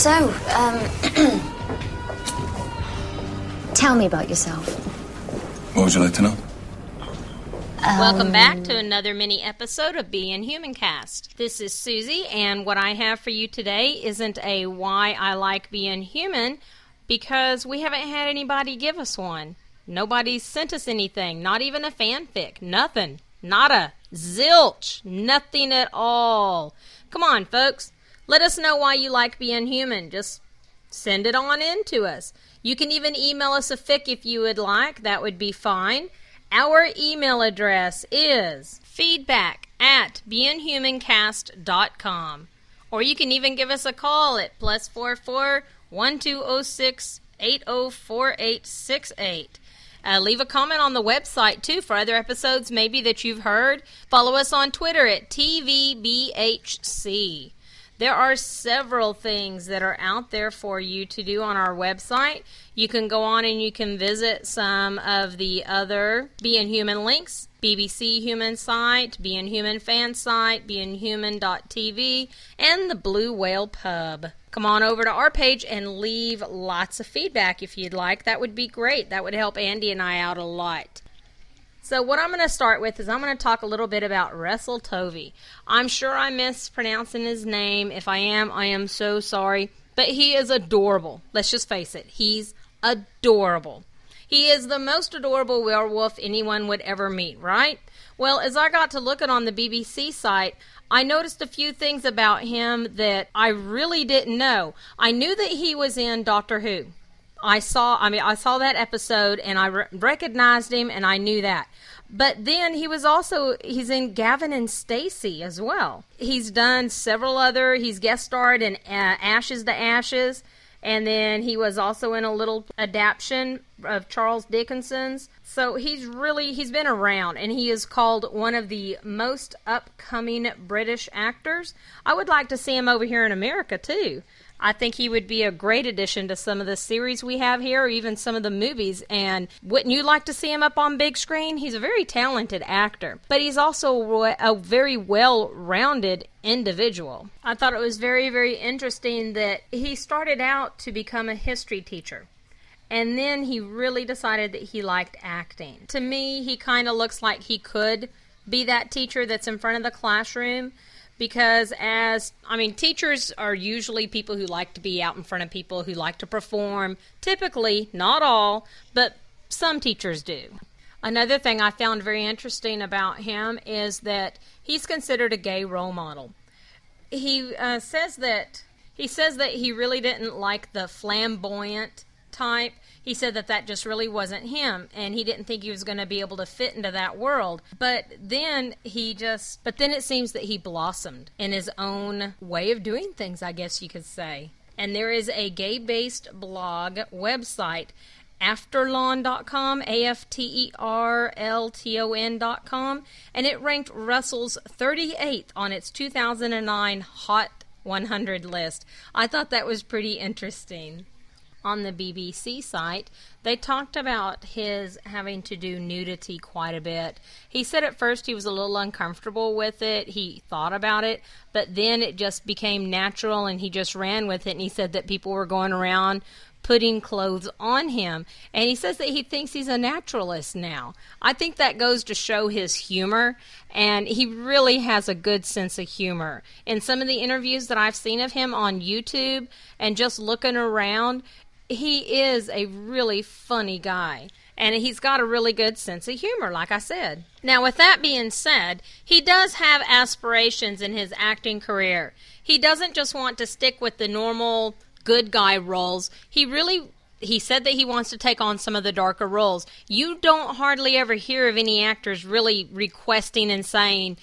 So, um, tell me about yourself. What would you like to know? Welcome back to another mini episode of Being Human Cast. This is Susie, and what I have for you today isn't a why I like being human because we haven't had anybody give us one. Nobody's sent us anything, not even a fanfic, nothing. Nada. Zilch. Nothing at all. Come on, folks. Let us know why you like being human. Just send it on in to us. You can even email us a fic if you would like. That would be fine. Our email address is feedback at beinghumancast.com. Or you can even give us a call at plus 44 1206 804868. Uh, leave a comment on the website too for other episodes maybe that you've heard. Follow us on Twitter at TVBHC. There are several things that are out there for you to do on our website. You can go on and you can visit some of the other Being Human links BBC Human site, Being Human fan site, beinghuman.tv, and the Blue Whale Pub. Come on over to our page and leave lots of feedback if you'd like. That would be great. That would help Andy and I out a lot. So, what I'm going to start with is I'm going to talk a little bit about Russell Tovey. I'm sure I'm mispronouncing his name. If I am, I am so sorry. But he is adorable. Let's just face it, he's adorable. He is the most adorable werewolf anyone would ever meet, right? Well, as I got to looking on the BBC site, I noticed a few things about him that I really didn't know. I knew that he was in Doctor Who. I saw I mean I saw that episode and I re- recognized him and I knew that. But then he was also he's in Gavin and Stacey as well. He's done several other he's guest starred in uh, Ashes to Ashes and then he was also in a little adaptation of Charles Dickinson's. So he's really he's been around and he is called one of the most upcoming British actors. I would like to see him over here in America too. I think he would be a great addition to some of the series we have here, or even some of the movies. And wouldn't you like to see him up on big screen? He's a very talented actor, but he's also a very well rounded individual. I thought it was very, very interesting that he started out to become a history teacher. And then he really decided that he liked acting. To me, he kind of looks like he could be that teacher that's in front of the classroom because as I mean teachers are usually people who like to be out in front of people who like to perform. Typically not all but some teachers do. Another thing I found very interesting about him is that he's considered a gay role model. He uh, says that he says that he really didn't like the flamboyant type he said that that just really wasn't him and he didn't think he was going to be able to fit into that world. But then he just but then it seems that he blossomed in his own way of doing things i guess you could say. And there is a gay based blog website afterelton.com, A F T E R L T O N.com, and it ranked Russell's 38th on its 2009 Hot 100 list. I thought that was pretty interesting on the BBC site, they talked about his having to do nudity quite a bit. He said at first he was a little uncomfortable with it. He thought about it, but then it just became natural and he just ran with it. And he said that people were going around putting clothes on him. And he says that he thinks he's a naturalist now. I think that goes to show his humor, and he really has a good sense of humor. In some of the interviews that I've seen of him on YouTube and just looking around, he is a really funny guy. And he's got a really good sense of humor, like I said. Now, with that being said, he does have aspirations in his acting career. He doesn't just want to stick with the normal good guy roles. He really he said that he wants to take on some of the darker roles. You don't hardly ever hear of any actors really requesting and saying,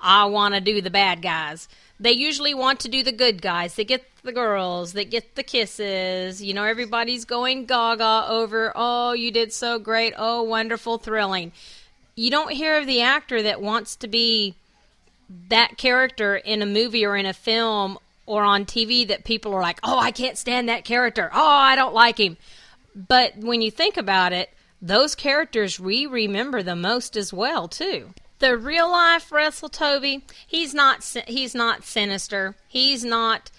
I want to do the bad guys they usually want to do the good guys. They get the girls, they get the kisses. You know, everybody's going gaga over, oh, you did so great. Oh, wonderful, thrilling. You don't hear of the actor that wants to be that character in a movie or in a film or on TV that people are like, oh, I can't stand that character. Oh, I don't like him. But when you think about it, those characters we remember the most as well, too the real life Russell Tovey, he's not he's not sinister. He's not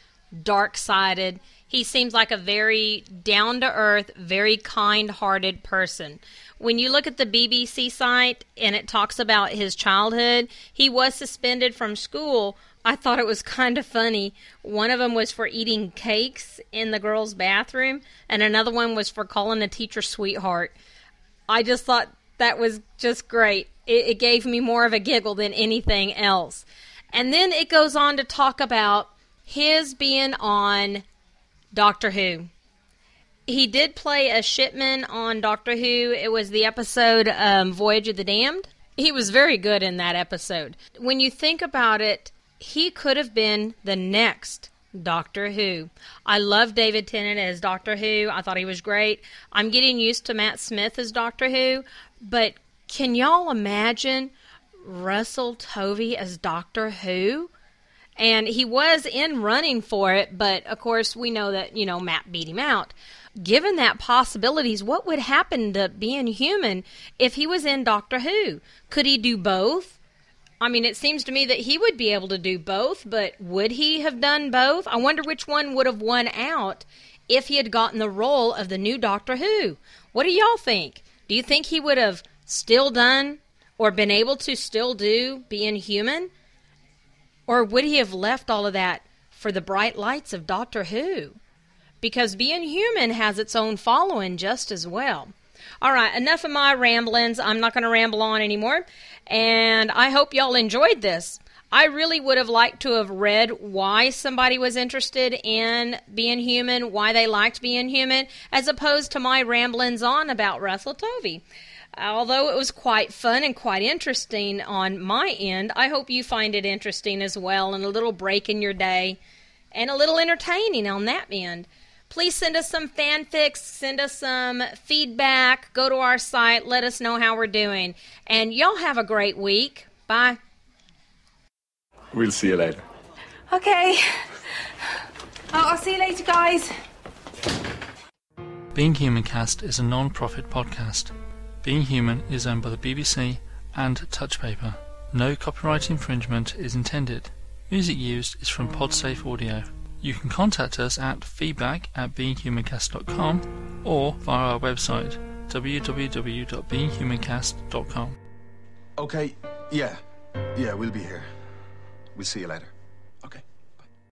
dark sided. He seems like a very down to earth, very kind hearted person. When you look at the BBC site and it talks about his childhood, he was suspended from school. I thought it was kind of funny. One of them was for eating cakes in the girls' bathroom, and another one was for calling a teacher sweetheart. I just thought that was just great. It, it gave me more of a giggle than anything else. And then it goes on to talk about his being on Doctor Who. He did play a shipman on Doctor Who. It was the episode um, Voyage of the Damned. He was very good in that episode. When you think about it, he could have been the next Doctor Who. I love David Tennant as Doctor Who. I thought he was great. I'm getting used to Matt Smith as Doctor Who, but can y'all imagine Russell Tovey as Doctor Who? And he was in running for it, but of course we know that, you know, Matt beat him out. Given that possibilities, what would happen to being human if he was in Doctor Who? Could he do both? I mean, it seems to me that he would be able to do both, but would he have done both? I wonder which one would have won out if he had gotten the role of the new Doctor Who. What do y'all think? Do you think he would have still done or been able to still do being human? Or would he have left all of that for the bright lights of Doctor Who? Because being human has its own following just as well. All right, enough of my ramblings. I'm not going to ramble on anymore. And I hope y'all enjoyed this. I really would have liked to have read why somebody was interested in being human, why they liked being human, as opposed to my ramblings on about Russell Tovey. Although it was quite fun and quite interesting on my end, I hope you find it interesting as well and a little break in your day and a little entertaining on that end. Please send us some fanfics, send us some feedback, go to our site, let us know how we're doing. And y'all have a great week. Bye. We'll see you later. Okay. I'll see you later, guys. Being Human Cast is a non profit podcast. Being Human is owned by the BBC and Touchpaper. No copyright infringement is intended. Music used is from Podsafe Audio. You can contact us at feedback at beinghumancast.com or via our website www.beinghumancast.com. Okay, yeah. Yeah, we'll be here. We'll see you later.